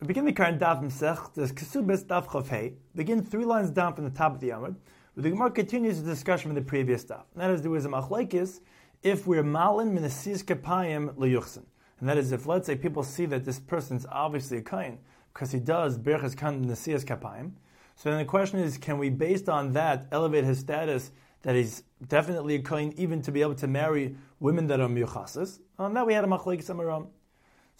We begin the current daf Masech, the Kesubis daf Chofhei, begin three lines down from the top of the Amud, where the Gemara continues the discussion from the previous daf. And that is, there was a machlekes if we're malin minasis kapayim leyuchsin. And that is, if let's say people see that this person's obviously a kain, because he does berachas kan nasias kapayim, so then the question is, can we, based on that, elevate his status that he's definitely a kain, even to be able to marry women that are miyuchasas? On that we had a machlekes amaram.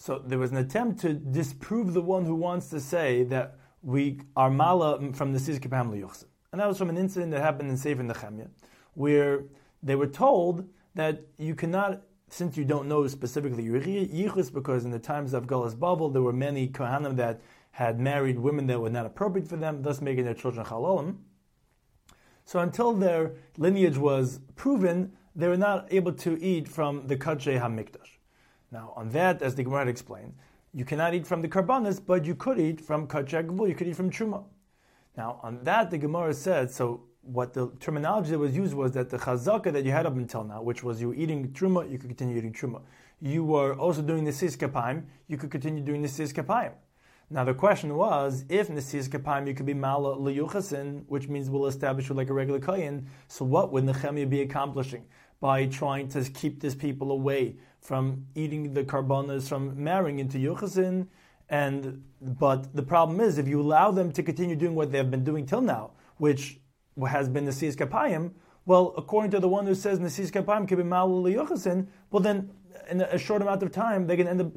So there was an attempt to disprove the one who wants to say that we are mala from the Siz Kipam Liyuchsin. And that was from an incident that happened in Sefer Nechemia, where they were told that you cannot, since you don't know specifically Yichus, because in the times of Gullus Bavel, there were many Kohanim that had married women that were not appropriate for them, thus making their children Chalolim. So until their lineage was proven, they were not able to eat from the Kadshe HaMikdash. Now, on that, as the Gemara explained, you cannot eat from the karbanis, but you could eat from kachagvul, you could eat from truma. Now, on that, the Gemara said, so what the terminology that was used was that the chazaka that you had up until now, which was you were eating truma, you could continue eating truma. You were also doing nesis kapayim, you could continue doing nesis kapayim. Now the question was, if nesis kapayim you could be mala liyuchasin, which means we'll establish you like a regular kayin, so what would Nehemiah be accomplishing by trying to keep these people away from eating the carbonas, from marrying into Yuchasin. And but the problem is, if you allow them to continue doing what they have been doing till now, which has been Nesis Kapayim, well, according to the one who says Nesis Kapayim can be Malul well then, in a short amount of time, they can end up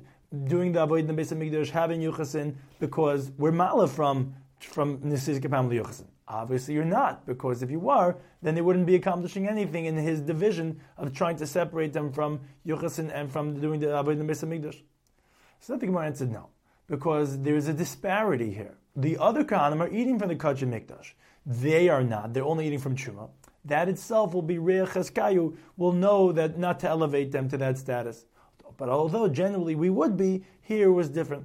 doing the Avoid the base of Migdash, having Yuchasin, because we're Mala from from Nesis Kapayim Yuchasin. Obviously, you're not, because if you were, then they wouldn't be accomplishing anything in his division of trying to separate them from Yochasin and from doing the Avodah Mesa Mikdash. So the Gemara answered no, because there is a disparity here. The other Kohanim are eating from the Kachim Mikdash. They are not. They're only eating from Truma. That itself will be Reach Cheskayu, will know that not to elevate them to that status. But although generally we would be, here was different.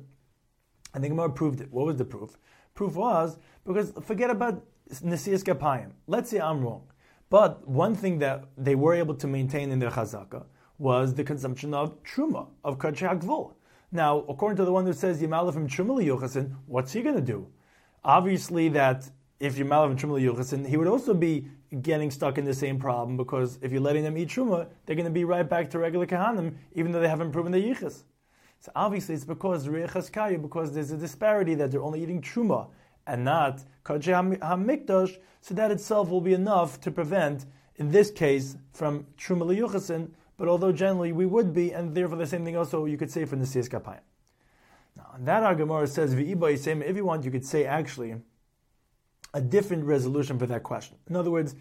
I think Gemara proved it. What was the proof? Proof was because forget about Let's say I'm wrong. But one thing that they were able to maintain in their chazaka was the consumption of truma, of kachak Now, according to the one who says Yimala from truma yuchasin, what's he going to do? Obviously, that if Yimala from truma yuchasin, he would also be getting stuck in the same problem because if you're letting them eat truma, they're going to be right back to regular kahanim, even though they haven't proven the yichas. So obviously, it's because because there's a disparity that they're only eating truma and not Kajeh HaMikdash, so that itself will be enough to prevent, in this case, from Truma Yuchasin, but although generally we would be, and therefore the same thing also you could say for Nesiyas Kapayim. Now, that argument says, if you want, you could say actually a different resolution for that question. In other words,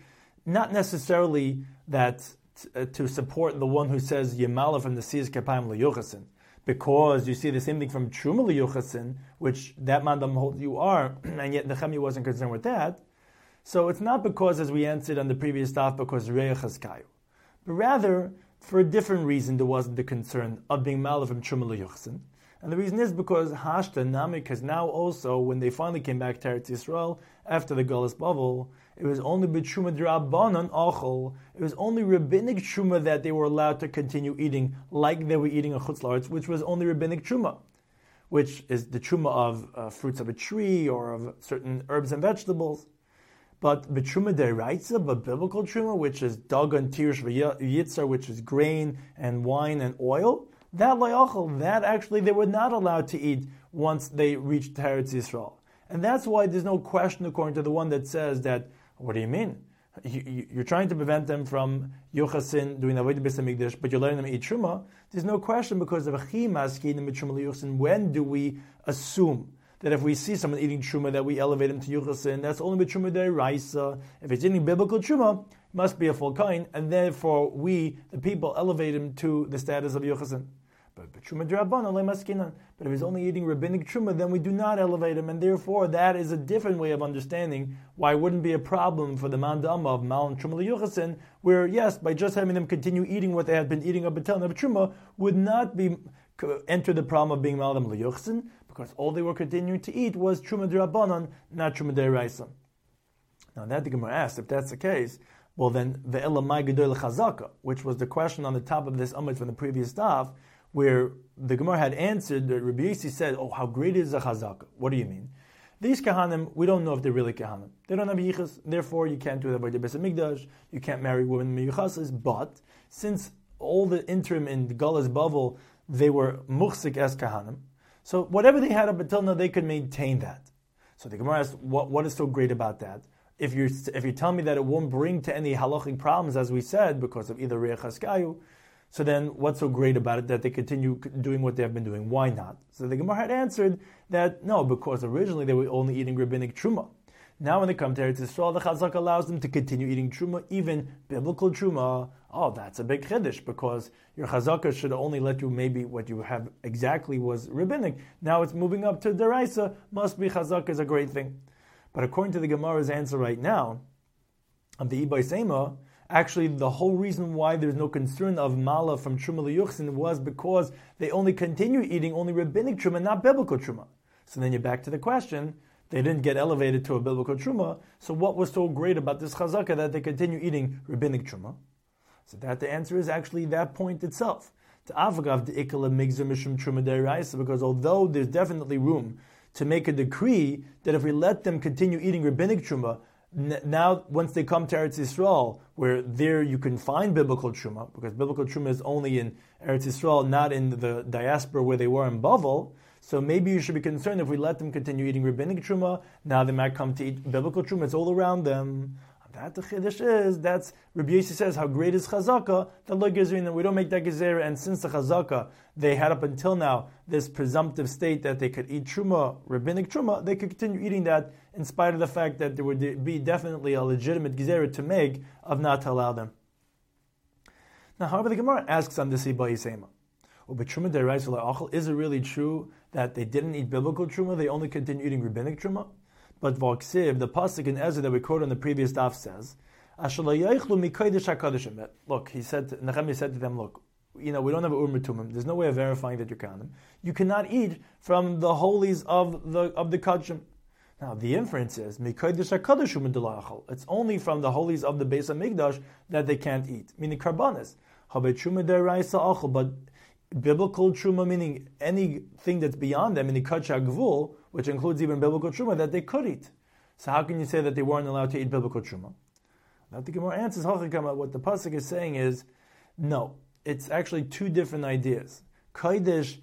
not necessarily that t- uh, to support the one who says Yemala from the Siyas Kapayim Liyuchasin, because you see the same thing from Truma Yuchasin, which that mandam holds you are, and yet Nehemiah wasn't concerned with that. So it's not because, as we answered on the previous stuff, because Reich Kayu, but rather for a different reason there wasn't the concern of being malaf from Truma Yuchasin. And the reason is because Hashta Namik has now also, when they finally came back to Eretz Yisrael after the Gullus Bavel, it was only b'tshuma drabanan achol. It was only rabbinic truma that they were allowed to continue eating, like they were eating a chutzlaritz, which was only rabbinic truma, which is the truma of uh, fruits of a tree or of certain herbs and vegetables. But b'truma deraitza, but biblical truma, which is dagan tirish v'yitzar, which is grain and wine and oil, that layachol, that actually they were not allowed to eat once they reached Eretz Yisrael. And that's why there's no question, according to the one that says that, what do you mean? You, are trying to prevent them from Yochasin doing Avodah B'Samigdash, but you're letting them eat Truma. There's no question because of Achim When do we assume that if we see someone eating Truma, that we elevate him to Yochasin? That's only with Truma Raisa. If it's eating biblical Truma, must be a full kind, and therefore we, the people, elevate him to the status of Yochasin. But truma maskinan. But if he's only eating rabbinic truma, then we do not elevate him, and therefore that is a different way of understanding why it wouldn't be a problem for the mandam of mal and truma liyuchasin, where yes, by just having them continue eating what they had been eating up until now, truma would not be enter the problem of being malam liyuchasin, because all they were continuing to eat was truma drabanan, not truma deraisa. Now that the Gemara asked, if that's the case, well then the elamai gedol chazaka, which was the question on the top of this amud from the previous daf where the Gemara had answered, that Rabbi Yossi said, "Oh, how great is the chazaka? What do you mean?" These kahanim, we don't know if they're really kahanim. They don't have yichas, therefore you can't do that by the Beis Hamikdash. You can't marry women miyuchases. But since all the interim in Gullah's Bavel, they were muhsik as kahanim. So whatever they had up until now, they could maintain that. So the Gemara asks, what, what is so great about that? If you're if you tell me that it won't bring to any halachic problems, as we said, because of either reach haskayu, so then what's so great about it that they continue doing what they have been doing? Why not? So the Gemara had answered that no, because originally they were only eating rabbinic truma. Now when they come to Eretz Yisrael, the Chazak allows them to continue eating truma, even biblical truma. Oh, that's a big chiddush because your Chazaka should only let you maybe what you have exactly was rabbinic. Now it's moving up to deraisa. Must be Chazaka is a great thing. But according to the Gemara's answer right now, of the Ibay Sema, Actually, the whole reason why there's no concern of mala from truma liyuchsin was because they only continue eating only rabbinic truma, not biblical truma. So then you're back to the question: they didn't get elevated to a biblical truma. So what was so great about this chazaka that they continue eating rabbinic truma? So that the answer is actually that point itself. To avagav the ikala migzor mishum truma because although there's definitely room to make a decree that if we let them continue eating rabbinic truma, now once they come to Eretz Yisrael, where there you can find biblical truma, because biblical truma is only in Eretz Yisrael, not in the diaspora where they were in Bavel. So maybe you should be concerned if we let them continue eating rabbinic truma. Now they might come to eat biblical truma. It's all around them. That the chiddush is that's Rabbi Yossi says how great is chazaka that lo gezrin we don't make that gezerah and since the chazaka they had up until now this presumptive state that they could eat truma rabbinic truma they could continue eating that in spite of the fact that there would be definitely a legitimate gezerah to make of not to allow them. Now, however, the Gemara asks on this Iba Yisema. Is it really true that they didn't eat biblical truma? They only continued eating rabbinic truma? But V'aksiv, the pasuk in Ezra that we quoted on the previous daf says, Look, he said, Nehemiah said to them, look, you know, we don't have urmatumim. There's no way of verifying that you're kanim. You cannot eat from the holies of the of the kachim. Now the inference is It's only from the holies of the Beis Hamikdash that they can't eat, meaning karbanis. But biblical truma, meaning anything that's beyond them, meaning kachah gvul, which includes even biblical truma, that they could eat. So how can you say that they weren't allowed to eat biblical truma? Now the Gemara answers what the pasuk is saying is, no, it's actually two different ideas. Kaidish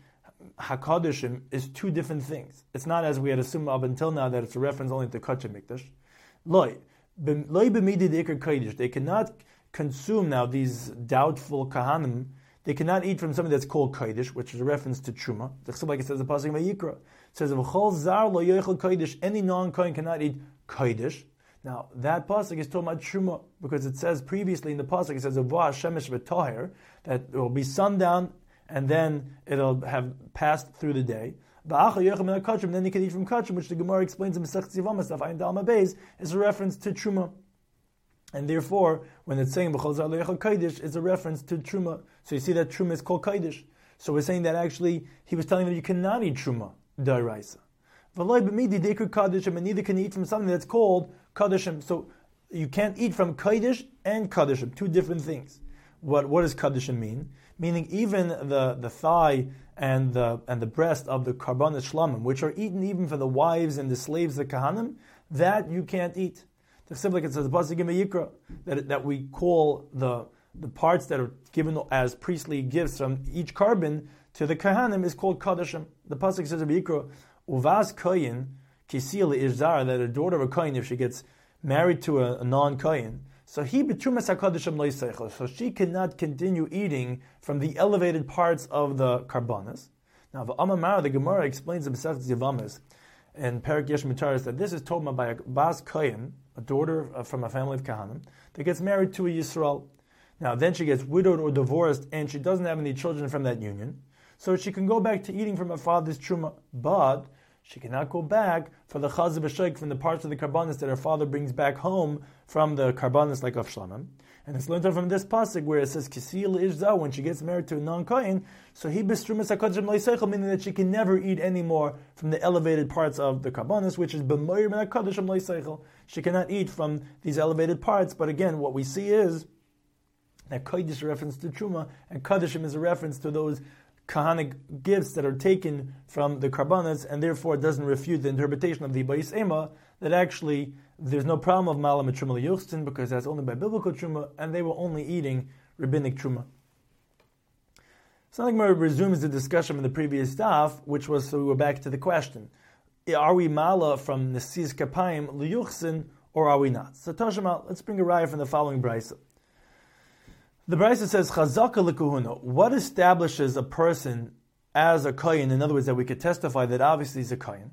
Hakadishim is two different things. It's not as we had assumed up until now that it's a reference only to Kachim Mikdash. Loi, they cannot consume now these doubtful kahanim. They cannot eat from something that's called kaidish, which is a reference to truma. Like it says the pasuk Vayikra. It says zar lo kaidish. Any non-kohen cannot eat kaidish. Now that pasuk is talking about truma because it says previously in the pasuk it says shemesh v'toher that it will be sundown and then it'll have passed through the day. Then you can eat from kachim, which the Gemara explains in Masech Tzivamas, Ayin Dalma Beis, is a reference to truma. And therefore, when it's saying B'chol Kaidish, it's a reference to truma. So you see that truma is called Kaidish. So we're saying that actually he was telling them you cannot eat truma, da'iraisa. And neither can you eat from something that's called kadishim. So you can't eat from kaidish and kadishim, two different things. What what does kadishim mean? Meaning even the, the thigh and the and the breast of the karbanis shlamim, which are eaten even for the wives and the slaves, of the kahanim, that you can't eat. The simply it says Yikra that that we call the the parts that are given as priestly gifts from each carbon to the kahanim is called kadashim. The pasuk says Yikra uvas kayin kisil izar that a daughter of a kain if she gets married to a, a non kain so he betrumas hakadashim loiseichel. So she cannot continue eating from the elevated parts of the karbanas. Now the Amamara, the Gemara explains in Masechet Zivamis and Perak Yesh Mitaris that this is told by a Bas Kayin, a daughter uh, from a family of Kahanim, that gets married to a Yisrael. Now then she gets widowed or divorced and she doesn't have any children from that union. So she can go back to eating from her father's truma, but she cannot go back for the b'shoik from the parts of the karbanis that her father brings back home from the karbanis like of shlamim. And it's learned from this pasuk where it says kisil ishza when she gets married to a non kohen. So he bestrumas hakadoshim leiseichel, meaning that she can never eat anymore from the elevated parts of the karbanis, which is b'moyer min hakadoshim leiseichel. She cannot eat from these elevated parts. But again, what we see is that kodesh reference to truma, and kadeshim is a reference to those kahanic gifts that are taken from the karbanas, and therefore doesn't refute the interpretation of the Bais Ema that actually there's no problem of malam truma yuchsin because that's only by biblical truma, and they were only eating rabbinic truma. Gemara resumes the discussion from the previous staff, which was so we were back to the question: Are we mala from nesis kapayim liyuchsin, or are we not? So Tashima, let's bring a raya from the following brisa. The brisa says chazaka lekuhuna. What establishes a person as a kohen? In other words, that we could testify that obviously he's a kohen.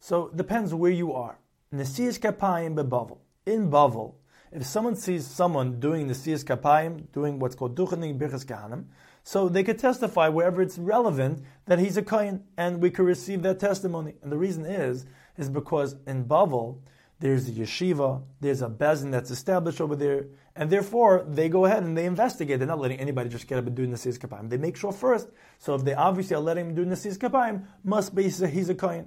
So it depends where you are. Nesiyas kapayim bebavel. In Bavel, if someone sees someone doing Nesiyas kapayim, doing what's called duchening birchas kahanim, so they could testify wherever it's relevant that he's a kohen, and we could receive that testimony. And the reason is, is because in Bavel, there's a yeshiva, there's a bezin that's established over there, and therefore they go ahead and they investigate. They're not letting anybody just get up and do Nasir's Kapayim. They make sure first. So if they obviously are letting him do Nasir's Kapayim, must be he's a kohen.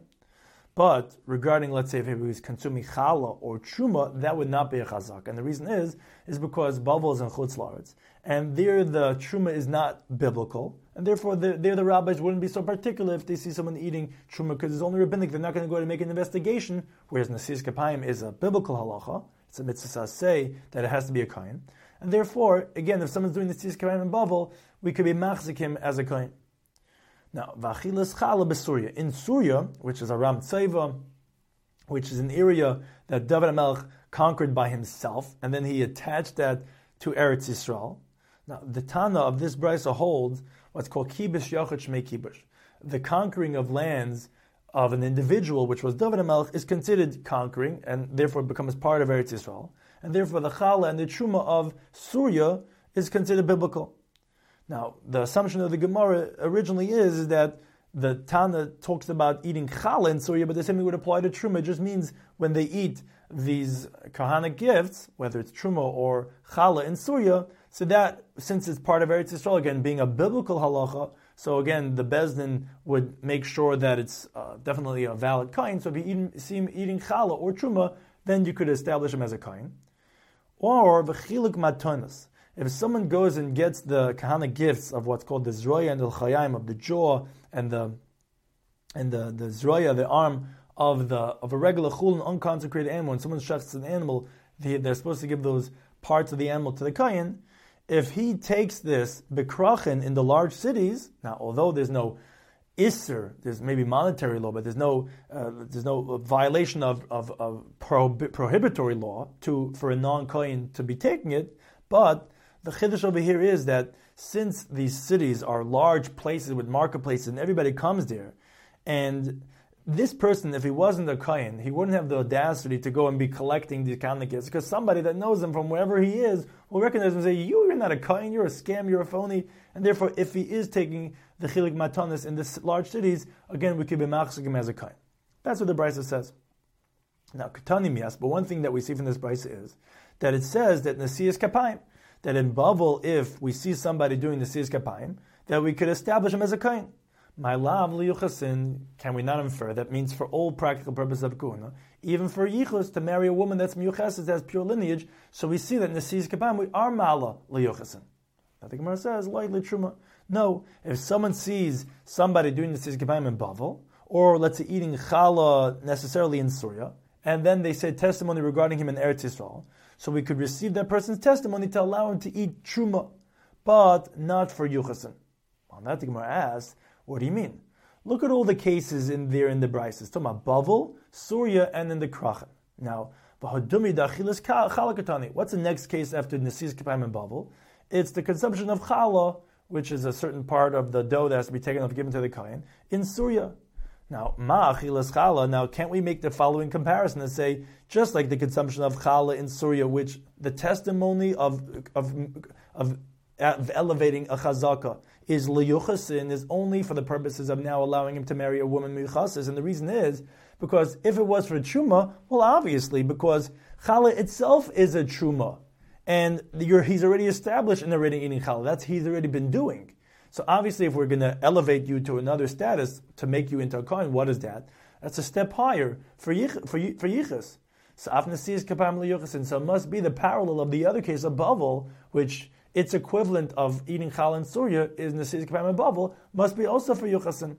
But regarding, let's say, if he was consuming challah or truma, that would not be a chazak. And the reason is, is because Bavel is in chutz laretz, and there the truma is not biblical, and therefore the, there the rabbis wouldn't be so particular if they see someone eating truma because it's only rabbinic. They're not going to go and make an investigation. Whereas nasis kapayim is a biblical halacha. It's a mitzvah say that it has to be a kain, and therefore, again, if someone's doing the nasis kapayim in Bavel, we could be machzik him as a kain. Now, vachilas chala beSuria. In Surya, which is Aram Tseva, which is an area that David HaMelech conquered by himself, and then he attached that to Eretz Yisrael. Now, the Tana of this brisa holds what's called kibush yachid shmei kibush. The conquering of lands of an individual, which was David HaMelech, is considered conquering, and therefore becomes part of Eretz Yisrael. And therefore the chala and the truma of Surya is considered biblical. Now, the assumption of the Gemara originally is, is that the Tana talks about eating challah in Surya, but the same thing would apply to Truma. It just means when they eat these kahanic gifts, whether it's Truma or challah in Surya, so that, since it's part of Eretz Yisrael, again, being a biblical halacha, so again, the Bezdin would make sure that it's uh, definitely a valid kain. So if you eat, see him eating challah or truma, then you could establish him as a kain. Or v'chilik matonas if someone goes and gets the kahana gifts of what's called the zroya and the chayim of the jaw and the and the the zroya, the arm of the of a regular chul, an unconsecrated animal, when someone shuts an animal, they, they're supposed to give those parts of the animal to the kayin. If he takes this bekrachin in the large cities, now although there's no Isser, there's maybe monetary law, but there's no uh, there's no violation of, of, of prohibitory law to for a non kohen to be taking it. But the chiddush over here is that since these cities are large places with marketplaces and everybody comes there, and this person, if he wasn't a kohen, he wouldn't have the audacity to go and be collecting these of because somebody that knows him from wherever he is will recognize him and say, "You, are not a kohen. You're a scam. You're a phony." And therefore, if he is taking the chilik matanis in the large cities, again, we could be machzikim as a kohen. That's what the brisa says. Now, katani yes, but one thing that we see from this brisa is that it says that nasias kapayim that in Bavel, if we see somebody doing the Sis Kapayim, that we could establish him as a Kain. My lav liyuchasin, can we not infer? That means for all practical purposes of kuna, even for yichus to marry a woman that's miyuchasis, has pure lineage. So we see that in the Sis Kapayim, we are mala liyuchasin. Now the Gemara says, lightly truma. No, if someone sees somebody doing the Sis Kapayim in Bavel, or let's say eating challah necessarily in Surya, and then they say testimony regarding him in Eretz Yisrael, so we could receive that person's testimony to allow him to eat truma, but not for yuchasin. On that, the Gemara asks, what do you mean? Look at all the cases in there in the Brises. Talking about Bavel, Surya, and in the Krachan. Now, what's the next case after Nesis Kapayim and Bavel? It's the consumption of challah, which is a certain part of the dough that has to be taken off, given to the kain, in Surya. Now, ma'achilas chala. Now, can't we make the following comparison and say, just like the consumption of chala in Surya, which the testimony of, of, of elevating a chazaka is liyuchasin, is only for the purposes of now allowing him to marry a woman miyuchasis, and the reason is because if it was for truma, well, obviously, because chala itself is a truma, and he's already established in already eating chala. That's he's already been doing. So obviously, if we're going to elevate you to another status to make you into a kohen, what is that? That's a step higher for yich, for for yichus. So afnasi is kapam liyuchas, and so it must be the parallel of the other case of Bavel, which its equivalent of eating challah and surya is nesis kapayim and bavel, must be also for yuchasin.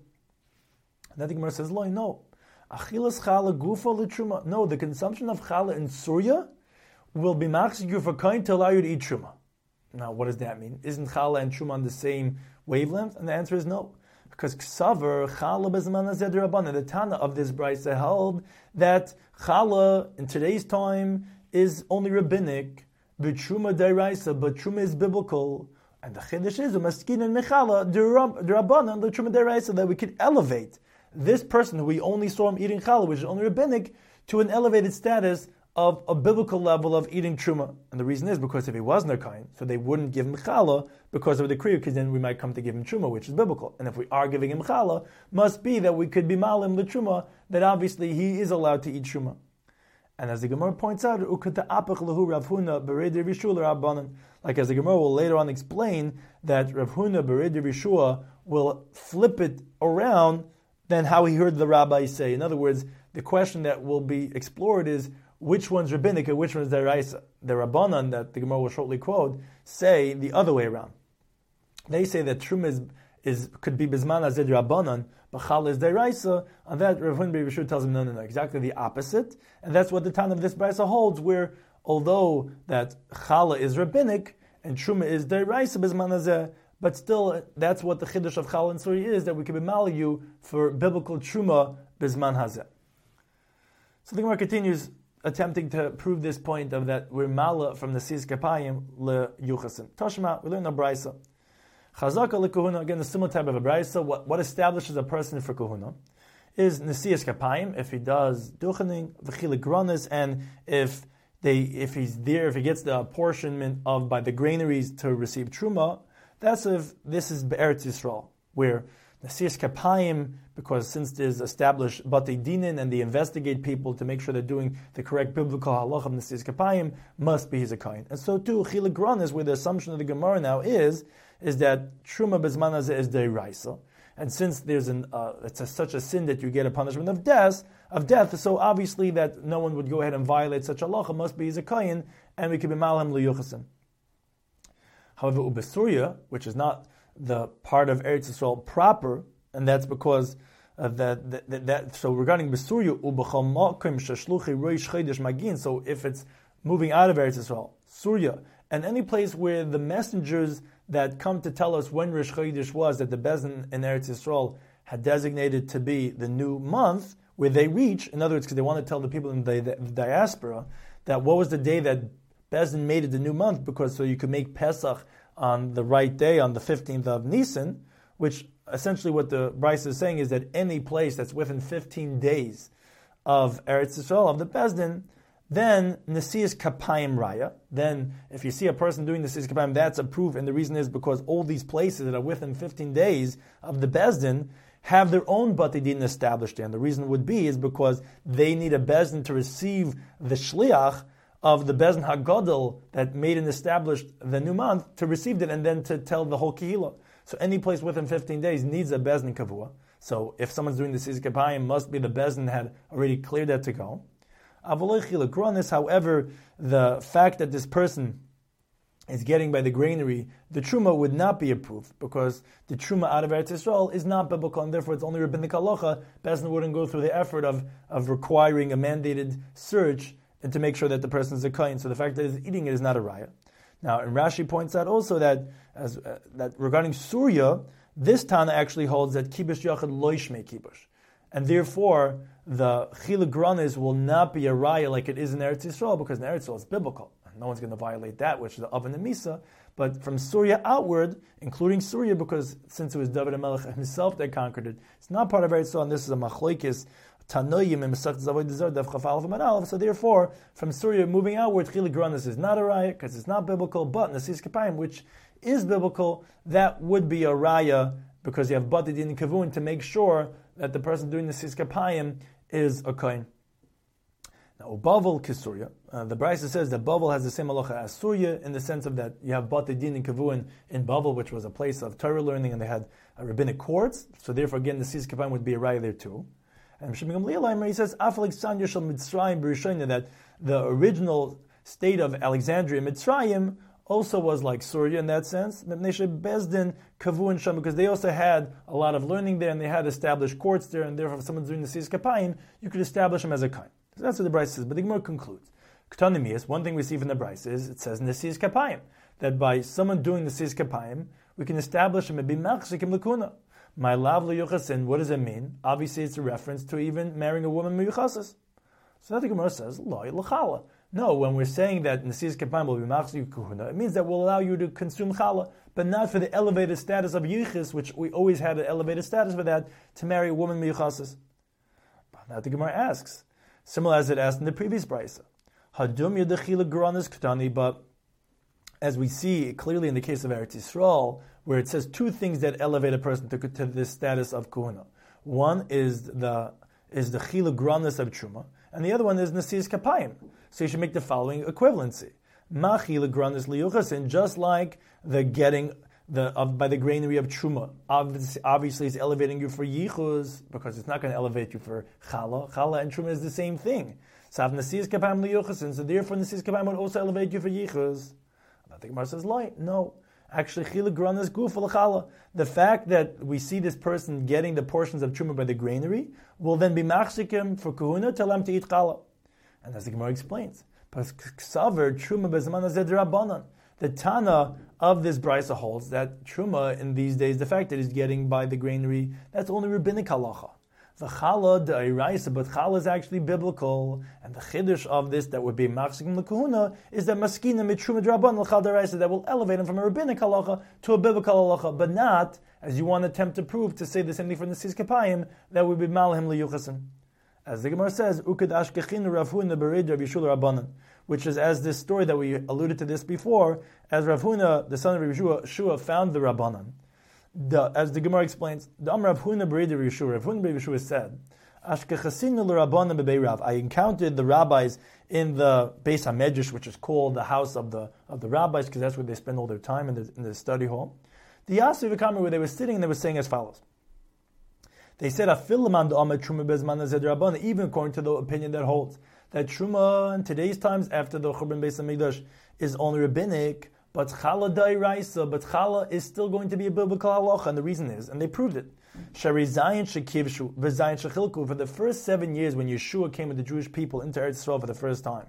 then the Gemara says, no. Achilas challah gufa l'truma. No, the consumption of challah and surya will be machzik you for kain to allow you to eat truma. Now, what does that mean? Isn't challah and truma on the same wavelength? And the answer is no. Because ksaver challah bezman rabbanan, the Tana of this brisa held that challah in today's time is only rabbinic, but truma deraisa, but truma is biblical. And the chiddush is umaskin and mechala derabbanan the truma deraisa that we could elevate this person who we only saw him eating challah, which is only rabbinic, to an elevated status of a biblical level of eating truma. And the reason is because if he wasn't a kain, so they wouldn't give him challah because of the kriya, because then we might come to give him truma, which is biblical. And if we are giving him challah, must be that we could be malim the truma, that obviously he is allowed to eat truma. And as the Gemara points out, like as the Gemara will later on explain, that Rav Huna Bered will flip it around than how he heard the rabbi say. In other words, the question that will be explored is which one's rabbinic and which one's deraisa. The Rabbanan that the Gemara will shortly quote say the other way around. They say that Trum is, is could be Bisman Azid Rabbanan, but Chal is deraisa. On that, Rav Hun Bishur tells him no, no, no, exactly the opposite, and that's what the Tan of this brisa holds, where although that Chala is rabbinic and Truma is deraisa Bisman Azid, but still, that's what the chiddush of Chal and Suri is, that we can be you for biblical truma bisman hazeh. So the Gemara continues attempting to prove this point of that we're mala from the sis kapayim le yuchasim. Tashma, we learn a brisa. Chazaka le again, the similar type of a brisa. What, what establishes a person for kahuna is nesias kapayim, if he does duchening, v'chilik gronis, and if they, if he's there, if he gets the apportionment of by the granaries to receive truma, that's if this is Eretz Yisrael, where Nasias Kapayim, because since there's established Bate Dinin and they investigate people to make sure they're doing the correct biblical halach of Nasias Kapayim, must be his kain. And so too, Chiligron is where the assumption of the Gemara now is, is that Truma Bezmanazeh is Deiraisa. And since there's an, uh, it's a, such a sin that you get a punishment of death, of death, so obviously that no one would go ahead and violate such a law, must be his kain, and we could be malham liyuchasim. However, Ubesuria, which is not the part of Eretz Yisrael proper, and that's because of that, that, that, so regarding Besuria, Magin, so if it's moving out of Eretz Yisrael, Surya, and any place where the messengers that come to tell us when Rosh Chodesh was, that the Bezin in Eretz Yisrael had designated to be the new month, where they reach, in other words, because they want to tell the people in the, the, the diaspora that what was the day that Bezdin made it the new month because so you could make Pesach on the right day, on the 15th of Nisan, which essentially what the Bryce is saying is that any place that's within 15 days of Eretz Yisrael, of the Bezdin, then Nasias Kapayim Raya. Then, if you see a person doing Nasias Kapayim, that's a proof, and the reason is because all these places that are within 15 days of the Bezdin have their own Batidin established there. And the reason would be is because they need a Bezdin to receive the Shliach of the Bezin Hagadol that made and established the new month to receive it and then to tell the whole Kehillah. So any place within 15 days needs a Bezdin Kavua. So if someone's doing the Sizikapayim, must be the Bezin had already cleared that to go. However, the fact that this person is getting by the granary, the truma would not be approved because the truma out of Eretz Yisrael is not biblical, and therefore it's only rabbinic halacha. Bezin wouldn't go through the effort of, of requiring a mandated search and to make sure that the person is a kain. So the fact that he's eating it is not a raya. Now, and Rashi points out also that as uh, that regarding Surya, this Tana actually holds that kibush yachad loishme kibush, and therefore the chilagranis will not be a raya like it is in Eretz Yisrael because in Eretz Yisrael it's biblical. No one's going to violate that, which is the oven and misa. But from Surya outward, including Surya, because since it was David and HaMelech himself that conquered it, it's not part of Eretz Yisrael, and this is a machlokes Tanoyim in Masach Zavod Dezar Daf Chafal. So therefore, from Surya moving outward, Chili Granis is not a raya because it's not biblical. But Nasis Kapayim, which is biblical, that would be a raya because you have Batid in Kavun to make sure that the person doing Nasis Kapayim is a kain. Now, Bavel Kisurya, uh, the Brisa says that Bavel has the same halacha as Surya in the sense of that you have Batidin and Kavuin in Bavel, which was a place of Torah learning, and they had rabbinic courts. So therefore, again, the Sis Kapayim would be a raya there too. And Shimon Gamliel he says Afalik Shal Mitzrayim that the original state of Alexandria Mitzrayim also was like Surya in that sense. Bezdin Kavu Sham, because they also had a lot of learning there and they had established courts there, and therefore if someone's doing the Sis Kapayim, you could establish them as a kind. So that's what the Bryce says. But the Gemara concludes. Ktanimias, one thing we see from the Bryce is it says in the Sis Kapayim that by someone doing the Sis Kapayim, we can establish him and be Machzikim Lakuna. My lav yuchasin, what does it mean? Obviously, it's a reference to even marrying a woman miyuchasis. So that the Gemara says, loy l'chala. No, when we're saying that Nasi's Kapayim will be machzik kuhuna, it means that we'll allow you to consume challah, but not for the elevated status of yichis, which we always had an elevated status for that, to marry a woman miyuchasis. Now the Gemara asks, similar as it asked in the previous brisa, hadum yadachila granis ktani, but as we see clearly in the case of Eretz Yisrael, where it says two things that elevate a person to, to this status of kuhuna. One is the is the chila granis of truma, and the other one is nasi's kapayim. So you should make the following equivalency: machi legranis liyuchasin, just like the getting the of, by the granary of truma. Obviously, obviously, it's elevating you for yichus because it's not going to elevate you for chala. Chala and truma is the same thing. So nasi's kapayim liyuchasin. So therefore, nasi's kapayim would also elevate you for yichus. The Gemara says, "Light, no." Actually, guf The fact that we see this person getting the portions of truma by the granary will then be machzikim for kahuna tell him to eat challah. And as the Gemara explains, truma The Tana of this brisa holds that truma in these days, the fact that he's getting by the granary, that's only rabbinic halacha. The challah the iraisa, but challah is actually biblical, and the chiddush of this that would be machzikim lekahuna is that maskina mitruma draban l'chal deraisa that will elevate him from a rabbinic halacha to a biblical halacha, but not as you want to attempt to prove to say the same thing from the sis kapayim that would be malhim liyuchasim. As the Gemara says, ukad ashkechin ravhuna berid Rav Yeshua Rabbanan, which is as this story that we alluded to this before, as Ravhuna, the son of Rav Yeshua, found the Rabbanan the, as the Gemara explains, the Amr Rav Huna Berida Yeshua, Rav Huna Yeshua said, I encountered the rabbis in the Beis HaMedrash, which is called the house of the of the rabbis, because that's where they spend all their time in the, in the study hall. The Yasu where they were sitting, and they were saying as follows. They said, even according to the opinion that holds that Truma in today's times after the Churban Beis HaMikdash is only rabbinic, but challah dairaisa, but challah is still going to be a biblical halacha, and the reason is, and they proved it. Shari Zayin Shekivshu, V'Zayin for the first seven years when Yeshua came with the Jewish people into Eretz Yisrael for the first time,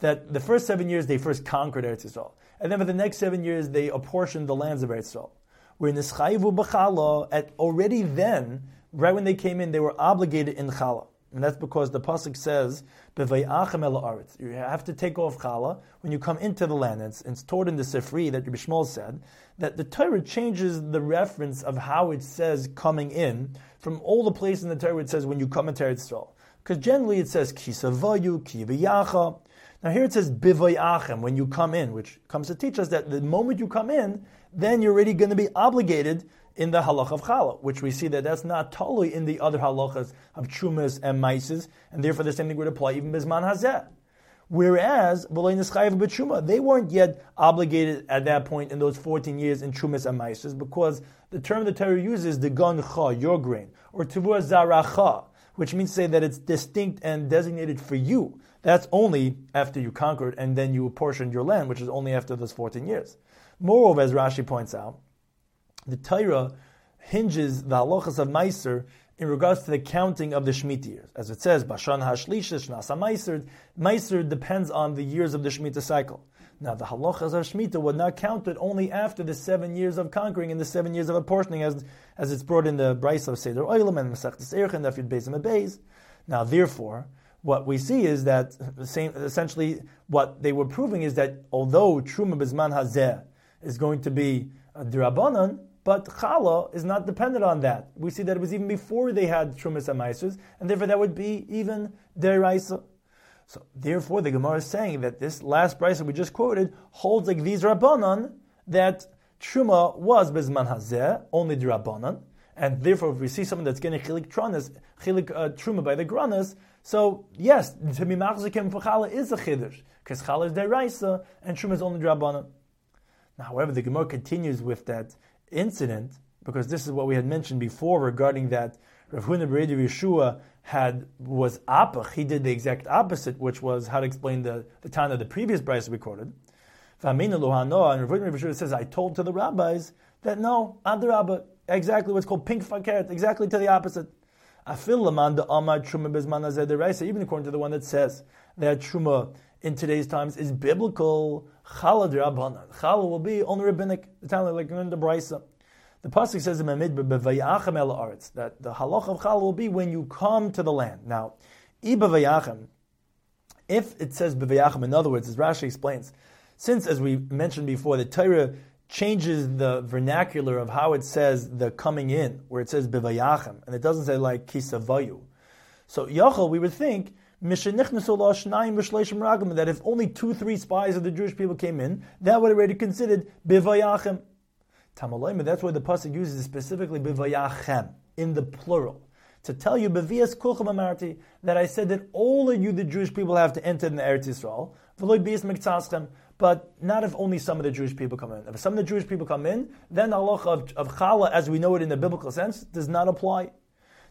that the first seven years they first conquered Eretz Yisrael, and then for the next seven years they apportioned the lands of Eretz Yisrael. Where in Nischayivu B'Challah, at already then, right when they came in, they were obligated in Challah. And that's because the pasuk says, You have to take off challah when you come into the land. It's, it's taught in the Sifri that Rabbi Shmuel said that the Torah changes the reference of how it says coming in from all the places in the Torah it says when you come into Eretz Yisrael. Because generally it says kisavayu, kivayacha. Now here it says bivayachem when you come in, which comes to teach us that the moment you come in, then you're already going to be obligated in the halach of challah, which we see that that's not totally in the other halachas of chumas and maises, and therefore the same thing would apply even bisman hazeh. Whereas they weren't yet obligated at that point in those 14 years in chumas and maises because the term the Torah uses the gun cha, your grain, or tavur zaracha, which means say that it's distinct and designated for you. That's only after you conquered and then you apportioned your land, which is only after those 14 years. Moreover, as Rashi points out, the Torah hinges the halachas of Meiser in regards to the counting of the Shemitah years. As it says, Bashan Hashlisha Shnasa Meiser, Meiser depends on the years of the Shemitah cycle. Now, the halachas of Shemitah were not counted only after the seven years of conquering and the seven years of apportioning, as, as it's brought in the Bryce of Seder Oilam and Masechtas Erech and Dafyud Beis and Beis. Now, therefore, what we see is that same, essentially what they were proving is that although Truma Bizman Hazeh is going to be a Dirabanan, but challah is not dependent on that. We see that it was even before they had Trumas and Maisers, and therefore that would be even Deraisa. So therefore the Gemara is saying that this last that we just quoted holds like these Rabbanan that Truma was Bezman Hazeh, only the Rabbanan, and therefore if we see someone that's getting Chilik Tranas, Chilik uh, Truma by the Granas, so yes, to be Machzikim for Challah is a Chiddush, because Challah is Deraisa, and Truma is only Rabbanan. Now, however, the Gemara continues with that incident, because this is what we had mentioned before regarding that Rav Huna Beredi Yeshua had was apach. He did the exact opposite, which was how to explain the the time of the previous Bryce recorded. And Rav Yehuda says, I told to the rabbis that no, adarabba, exactly what's called pink fakert, exactly to the opposite. Even according to the one that says that truma in today's times is biblical. Chala drabanan. Chala will be only rabbinic. The time like in the brisa. The pasuk says in Mamid that the halach of chala will be when you come to the land. Now. If it says bevayachem, in other words, as Rashi explains, since as we mentioned before, the Torah changes the vernacular of how it says the coming in, where it says bivayachem, and it doesn't say like kisavayu. So yachal, we would think that if only two, three spies of the Jewish people came in, that would already considered bivayachem. Tamalayim, that's why the pasuk uses specifically bivayachem in the plural to tell you bevias kulchem amarti that I said that all of you, the Jewish people, have to enter in the Eretz Yisrael. V'loy bias but not if only some of the Jewish people come in. If some of the Jewish people come in, then the halacha of, of challah, as we know it in the biblical sense, does not apply.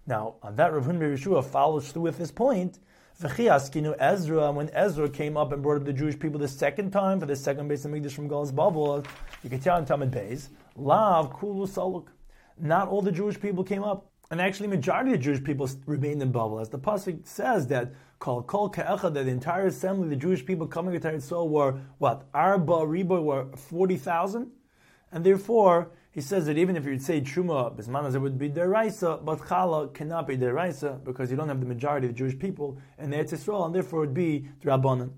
Now, on that, Rav Hun Yeshua follows through with this point. Ezra, when Ezra came up and brought up the Jewish people the second time for the second base of Mikdash from Gal's Bavel, you can tell in Tamid Beis, Lav Kulu Saluk. Not all the Jewish people came up. And actually, majority of Jewish people remained in bubble, as the pasuk says that Kol Kol Ke'echa, that the entire assembly, the Jewish people coming to Eretz were what Arba Riba were forty thousand, and therefore he says that even if you would say Truma Bismanas, it would be deraisa, but Chala cannot be deraisa because you don't have the majority of the Jewish people in Eretz Yisrael, and therefore it would be Drabanan,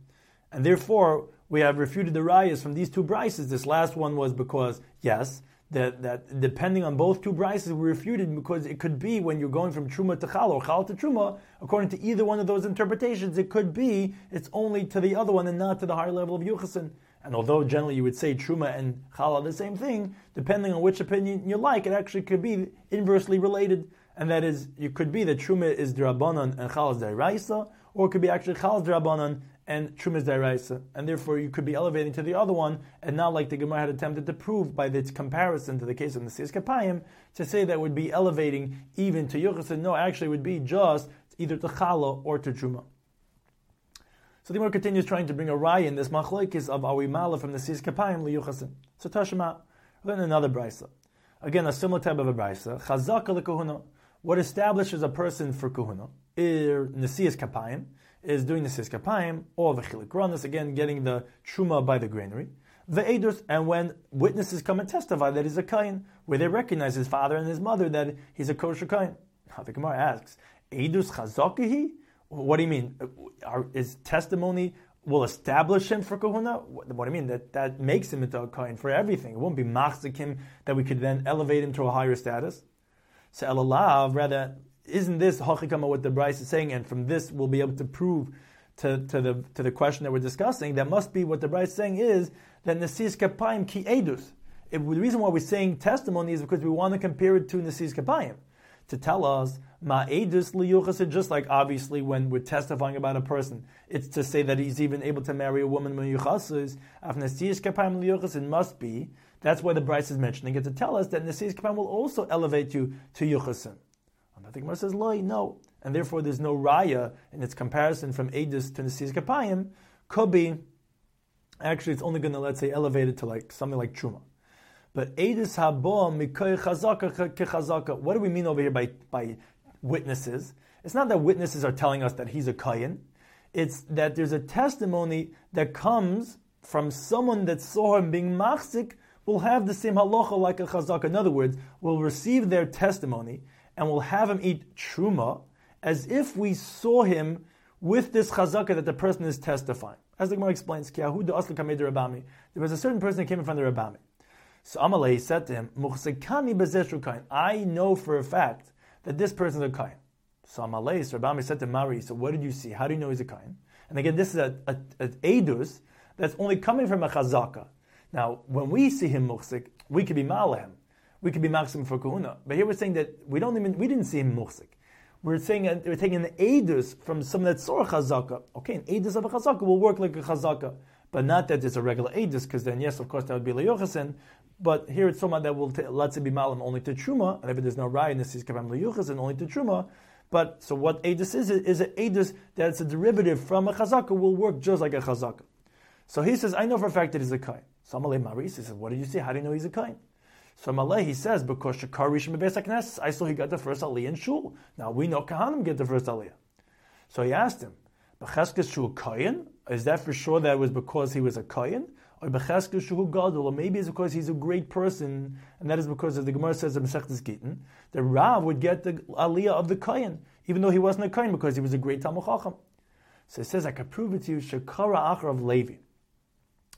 and therefore we have refuted the rayas from these two brises. This last one was because yes that, that depending on both two brises, we refuted because it could be when you're going from truma to chal or chal to truma, according to either one of those interpretations, it could be it's only to the other one and not to the higher level of yuchasin. And although generally you would say truma and chal are the same thing, depending on which opinion you like, it actually could be inversely related. And that is, it could be that truma is drabanan and chal is deraisa, or it could be actually chal is drabanan and truma is Dairaisa, and therefore you could be elevating to the other one, and not like the Gemara had attempted to prove by its comparison to the case of the Siyas Kapayim, to say that would be elevating even to Yuchas, no, actually would be just either to Chala or to Truma. So the Gemara continues trying to bring a ray in this machlokes of Awimala from the Siyas Kapayim liyuchasin. So Tashima, then another brisa. Again, a similar type of a brisa. Chazaka lekahuna. What establishes a person for kahuna? Ir Nesiyas Kapayim is doing the siskapayim or the chilik again getting the truma by the granary. The edus, and when witnesses come and testify that he's a kain, where they recognize his father and his mother that he's a kosher kain. The Gemara asks, edus chazakihi? What do you mean? Are, is testimony will establish him for kahuna? What, what, do you mean? That that makes him into a kain for everything. It won't be machzik him that we could then elevate him to a higher status. So elalav, rather isn't this hachikama what the Bryce is saying? And from this, we'll be able to prove to, to the to the question that we're discussing. That must be what the Bryce is saying is that nesis kapayim ki edus. If, the reason why we're saying testimony is because we want to compare it to nesis kapayim to tell us ma edus liyuchas. Just like obviously when we're testifying about a person, it's to say that he's even able to marry a woman when yuchasis. Af nesis kapayim liyuchas. It must be. That's why the Bryce is mentioning it to tell us that nesis kapayim will also elevate you to yuchasim. And the Gemara says, Loi, no. And therefore there's no raya in its comparison from Edis to Nesis Kapayim. Could be, actually it's only going to, let's say, elevate it to like something like Truma. But Edis Habo Mikoy Chazaka Chazaka. What do we mean over here by, by witnesses? It's not that witnesses are telling us that he's a Kayan. It's that there's a testimony that comes from someone that saw him being machzik will have the same halacha like a chazaka. In other words, will receive their testimony and we'll have him eat truma as if we saw him with this chazaka that the person is testifying. As the Gemara explains, the there was a certain person that came in front of the Rabami. So Amalei said to him, I know for a fact that this person is a kain. So Amalei, so Rabami said to Mari, so what did you see? How do you know he's a kain? And again, this is an edus that's only coming from a chazaka. Now, when we see him muhsik, we could be malahem we could be maxim for kahuna. But here we're saying that we don't even we didn't see him muhsik. We're saying uh, we're taking an edus from someone that saw a chazaka. Okay, an edus of a chazaka will work like a chazaka, but not that it's a regular edus, because then yes, of course that would be leyochasin. But here it's someone that will t- let's say be malam only to truma, and if there's no raya, this is kavam and only to truma. But so what edus is is an edus that's a derivative from a chazaka will work just like a chazaka. So he says, I know for a fact that he's a Kain. So Amalei Maris, he says, what did you see? How do you know he's a Kain? So Malay, he says, because Shakar Rishon Bebeis I saw he got the first Aliyah in Shul. Now we know Kahanim get the first Aliyah. So he asked him, Becheskes Shul Kayin? Is that for sure that it was because he was a Kayin? Or Becheskes Shul Gadol? Or maybe it's because he's a great person, and that is because, as the Gemara says in Mesechtes Gittin, the Rav would get the Aliyah of the Kayin, even though he wasn't a Kayin, because he was a great Talmud Chacham. So it says, I can prove it to you, Shakara Achar of Levi.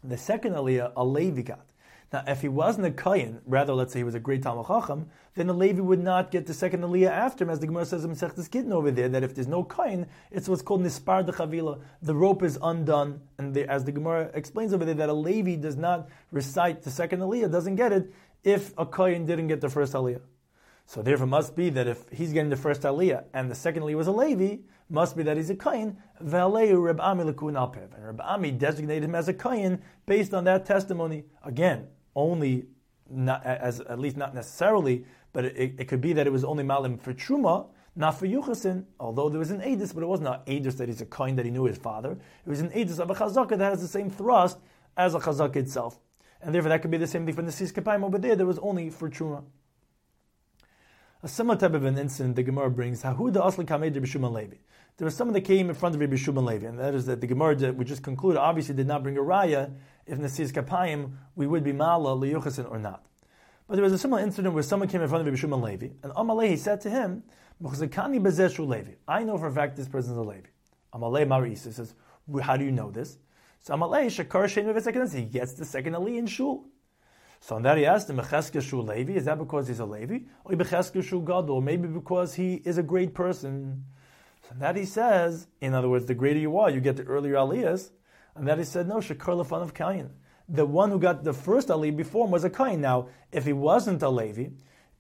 The second Aliyah, a Levi got. Now, if he wasn't a Kayan, rather, let's say he was a great Talmud Chacham, then a Levi would not get the second Aliyah after him, as the Gemara says in Masechtas Gittin over there, that if there's no Kayan, it's what's called Nispar de Chavila. The rope is undone, and the, as the Gemara explains over there, that a Levi does not recite the second Aliyah, doesn't get it, if a Kayan didn't get the first Aliyah. So therefore must be that if he's getting the first Aliyah, and the second Aliyah was a Levi, must be that he's a Kayan, Valeu Reb Ami Alpev. And Reb Ami designated him as a Kayan based on that testimony. Again, only not as at least not necessarily, but it, it could be that it was only malim for truma, not for yuchasin. Although there was an edus, but it wasn't an edus that he's a coin that he knew his father. It was an edus of a chazaka that has the same thrust as a chazaka itself, and therefore that could be the same thing for the kapayim over there. There was only for truma. A similar type of an incident the Gemara brings. There was someone that came in front of Rabbi Shuman Levi, and that is that the Gemara that we just concluded obviously did not bring a raya if Nasir's Kapayim, we would be Mala, Liyuchasin, or not. But there was a similar incident where someone came in front of Rabbi Shimon Levi, and Amalei said to him, Levi. I know for a fact this person is a Levi. Amalei Maris says, How do you know this? So Amalei Shakar Shein He gets the second Ali in Shul. So on that he asked him, Mecheske Shul Levi, is that because he's a Levi? Or Mecheske Shul Gadol, maybe because he is a great person. So that he says, in other words, the greater you are, you get the earlier aliyahs. And that he said, no, Shakar Lefan of Kayin. The one who got the first Ali before him was a Kayin. Now, if he wasn't a Levi,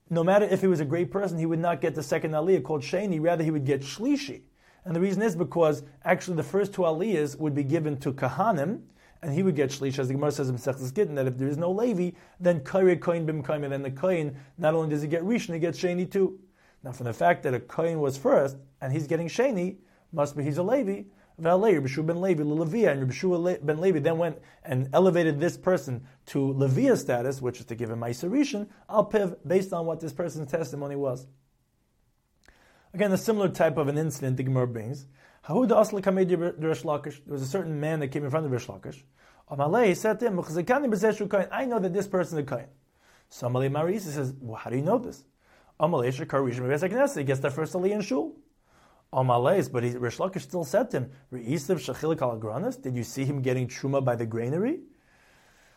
no matter if he was a great person, he would not get the second Aliyah called Sheni, rather he would get Shlishi. And the reason is because actually the first two Aliyahs would be given to Kahanim, and he would get Shlish, as the Gemara says in Sechtes Gittin, that if there is no Levi, then Kairi Koin Bim Kaim, and then the Koin, not only does he get Rishon, he gets Sheni too. Now, from the fact that a Koin was first, and he's getting Sheni, must be he's a Levi, V'alei, Rabbi ben Levi, Levia, and Rabbi ben Levi then went and elevated this person to Levia status, which is to give him Ma'isa Al Piv, based on what this person's testimony was. Again, a similar type of an incident the Gemara brings. Hahuda Kamedi. There was a certain man that came in front of Rish Lakish. Amalei said to him, I know that this person is a kain. So Amalei Maris says, well, how do you know this? Amalei Shekar Rishon He gets that first aliyah in shul. Amales, but he, Rish Lakish still said to him, Did you see him getting truma by the granary?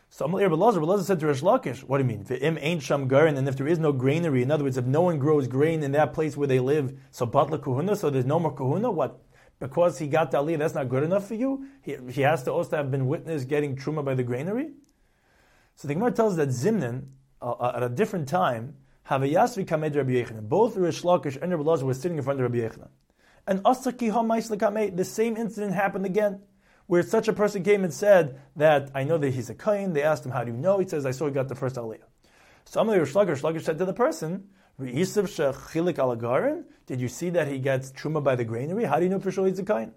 So Amalei Belazar, Belazar said to Rish Lakish, What do you mean? V'im ain't sham garin, and if there is no granary, in other words, if no one grows grain in that place where they live, so batla kuhuna, so there's no more kuhuna, what? Because he got the aliyah, that's not good enough for you? He, he has to also have been witnessed getting truma by the granary? So the Gemara tells that Zimnan, uh, uh, at a different time, have a Yasvi Kamed Rabbi Yechanan. Both Rish Lakish and Rabbi Belazar were sitting in front of Rabbi Yechanan. And Asaki Hamayslakame, the same incident happened again, where such a person came and said that I know that he's a kain. They asked him, How do you know? He says, I saw he got the first aliyah. So Amalei Shlagish, Shlagish said to the person, Did you see that he gets truma by the granary? How do you know for sure he's a kain?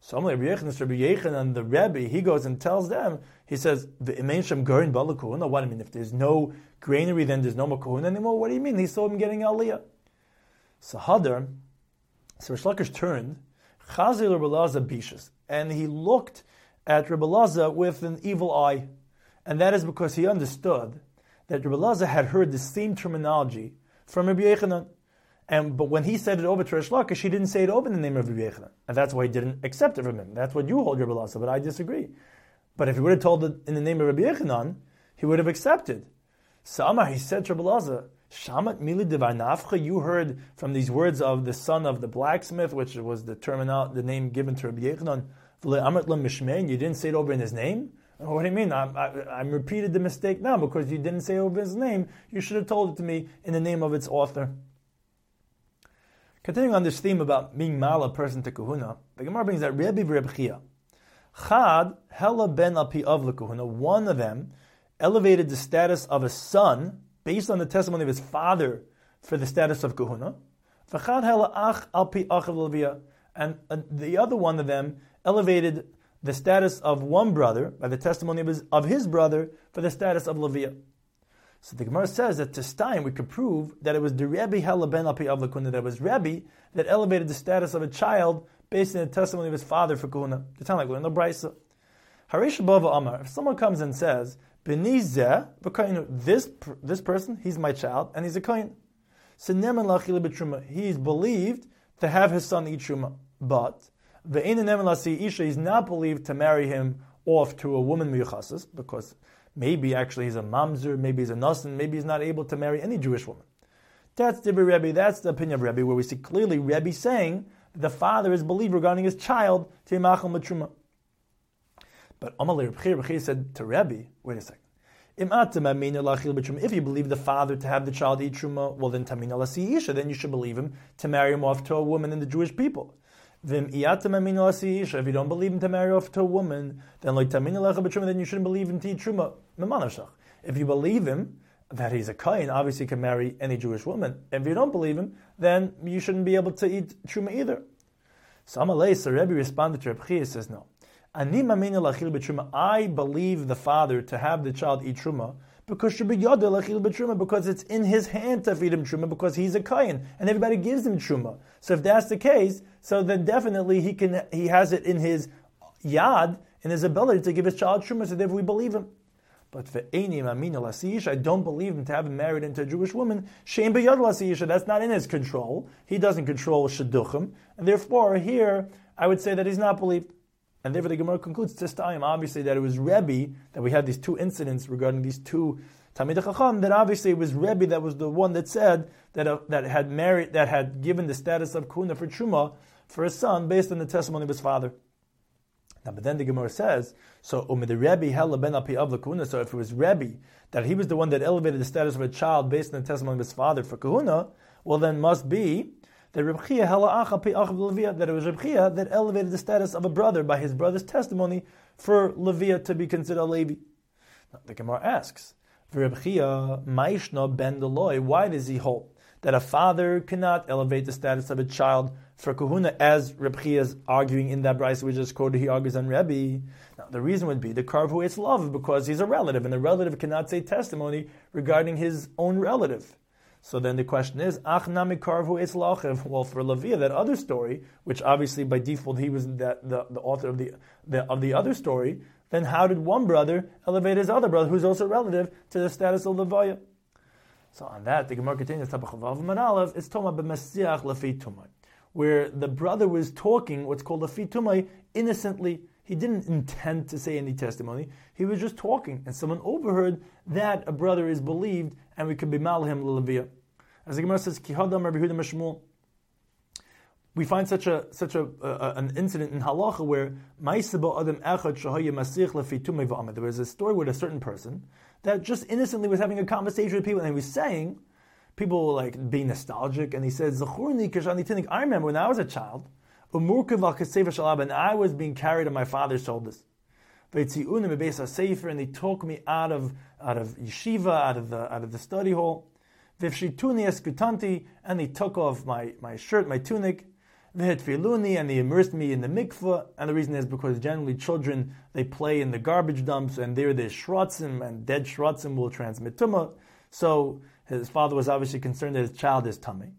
So Rabbi Yechon, and the Rebbe, he goes and tells them, he says, The Imain Shem Garin Balakuna. What I mean, if there's no granary, then there's no Makuna anymore. What do you mean? He saw him getting aliyah. So Hadar, so Rish Lakish turned, Chazil Rebelaza Bishas, and he looked at Rebelaza with an evil eye. And that is because he understood that Rebelaza had heard the same terminology from Rabbi Yechanan. And, but when he said it over to Rish Lakish, he didn't say it over in the name of Rabbi Yechanan. And that's why he didn't accept it from him. That's what you hold, Rabbi Laza, but I disagree. But if he would have told it in the name of Rabbi Yechanan, he would have accepted. So Amar, he said to Rabbi Shamat mili nafcha. You heard from these words of the son of the blacksmith, which was the terminal, the name given to Rabbi Yechanan. You didn't say it over in his name. Oh, what do you mean? I, I, I repeated the mistake now because you didn't say over his name. You should have told it to me in the name of its author. Continuing on this theme about being mal a person to kahuna, the Gemara brings that Rebbe Reb Chia, Chad Hela ben Api of kahuna. One of them elevated the status of a son based on the testimony of his father for the status of kahuna. And the other one of them elevated the status of one brother by the testimony of his, of his brother for the status of Leviah. So the Gemara says that to Stein we could prove that it was the Rebbe Hela ben Api of that it was Rebbe that elevated the status of a child based on the testimony of his father for Kuna. Like we're in the Brisa. Harish Bava Amar, if someone comes and says, Benizeh, this this person, he's my child, and he's a kohen. So Neman he's believed to have his son eat truma, but the isha is not believed to marry him off to a woman miyuchasis because maybe actually he's a mamzer, maybe he's a nasan, maybe he's not able to marry any Jewish woman. That's the Rebbe. That's the opinion of Rebbe, where we see clearly Rebbe saying the father is believed regarding his child to Yimachal Matruma. But Amalei Rebbe said to Rebbe, wait a second. If you believe the father to have the child eat truma, well then tamina lasi isha, then you should believe him to marry him off to a woman in the Jewish people. If you don't believe him to marry off to a woman, then like then you shouldn't believe him to eat truma. If you believe him that he's a kain, obviously can marry any Jewish woman. If you don't believe him, then you shouldn't be able to eat truma either. So Amalei, so Rebbe responded to Rebbe says no. I believe the father to have the child eat truma because because it's in his hand to feed him truma because he's a kain and everybody gives him truma. So if that's the case, so then definitely he can he has it in his yad in his ability to give his child truma. So therefore we believe him. But for I don't believe him to have him married into a Jewish woman. Shame that's not in his control. He doesn't control Shidduchim. And therefore, here, I would say that he's not believed. And therefore the Gemara concludes this time, obviously, that it was Rebbe, that we had these two incidents regarding these two Talmid Chacham, that obviously it was Rebbe that was the one that said that, uh, that had married, that had given the status of Kuna for Truma for his son based on the testimony of his father. Now, but then the Gemara says, so Umid Rebbe hella ben of kuna. So if it was Rebbe that he was the one that elevated the status of a child based on the testimony of his father for kahuna, well then must be that Reb Chia that it was Reb Chia that elevated the status of a brother by his brother's testimony for Leviah to be considered a Levi. Now, the Gemara asks, Reb Chia, Maishna ben Deloy, why does he hold that a father cannot elevate the status of a child for kahuna, as Reb Chia is arguing in that Bryce we just quoted, he argues on Rebbe. Now, the reason would be the karvu it's love because he's a relative, and the relative cannot say testimony regarding his own relative. So then the question is, Ach karvu es. Well, for Leviah, that other story, which obviously by default he was that, the, the author of the, the, of the other story, then how did one brother elevate his other brother, who's also relative, to the status of Leviah? So on that, the Gemara continues, it's talking about b'mesiach lefi where the brother was talking what's called lefi tumay innocently. He didn't intend to say any testimony. He was just talking, and someone overheard that a brother is believed and we could be malhim l'leviyah. As the Gemara says, Kihadam Rabbi we find such a such a uh, an incident in halacha where adam echad There was a story with a certain person that just innocently was having a conversation with people, and he was saying, people were like being nostalgic, and he said, "Zachurni kashani tinik." I remember when I was a child, and I was being carried on my father's shoulders. And they took me out of out of yeshiva, out of the out of the study hall. And they took off my, my shirt, my tunic. And they immersed me in the mikveh. And the reason is because generally children, they play in the garbage dumps and there there's shrotzim and dead shrotzim will transmit tumah. So his father was obviously concerned that his child is tummy.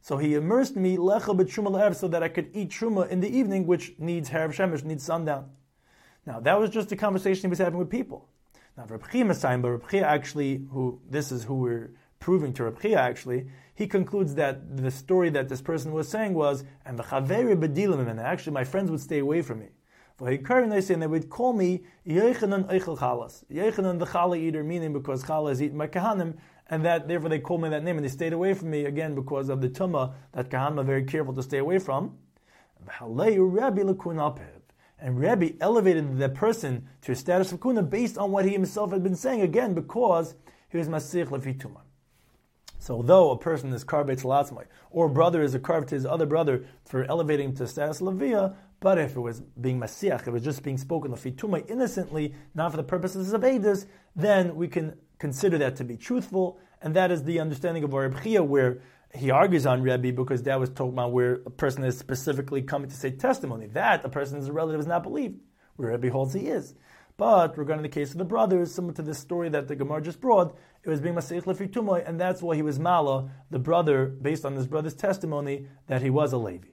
So he immersed me lecha b'truma so that I could eat truma in the evening, which needs harav shemesh, needs sundown. Now that was just a conversation he was having with people. Now Reb Chia but Reb actually, who this is who we're proving to Reb Chia actually, he concludes that the story that this person was saying was, and the chaveri bedilim, and actually my friends would stay away from me. And they would call me Yechanan Eichel Chalas. Yechanan the chala eater, meaning because chala is eaten by kahanim, and that therefore they called me that name, and they stayed away from me again because of the tumah that kahanim are very careful to stay away from. And Rabbi elevated the person to a status of kuna based on what he himself had been saying, again, because he was Masich Lefituma. So though a person is carved to or brother is a carved to his other brother for elevating him to status Levia, but if it was being Masiach, it was just being spoken Lefituma innocently, not for the purposes of Edis, then we can consider that to be truthful, and that is the understanding of our Rebbe where he argues on Rebbe because that was talking about where a person is specifically coming to say testimony. That a person is a relative is not believed. where Rebbe holds he is. But regarding the case of the brothers, similar to this story that the Gemara just brought, it was being Masech Lefi and that's why he was Mala, the brother, based on his brother's testimony, that he was a Levi.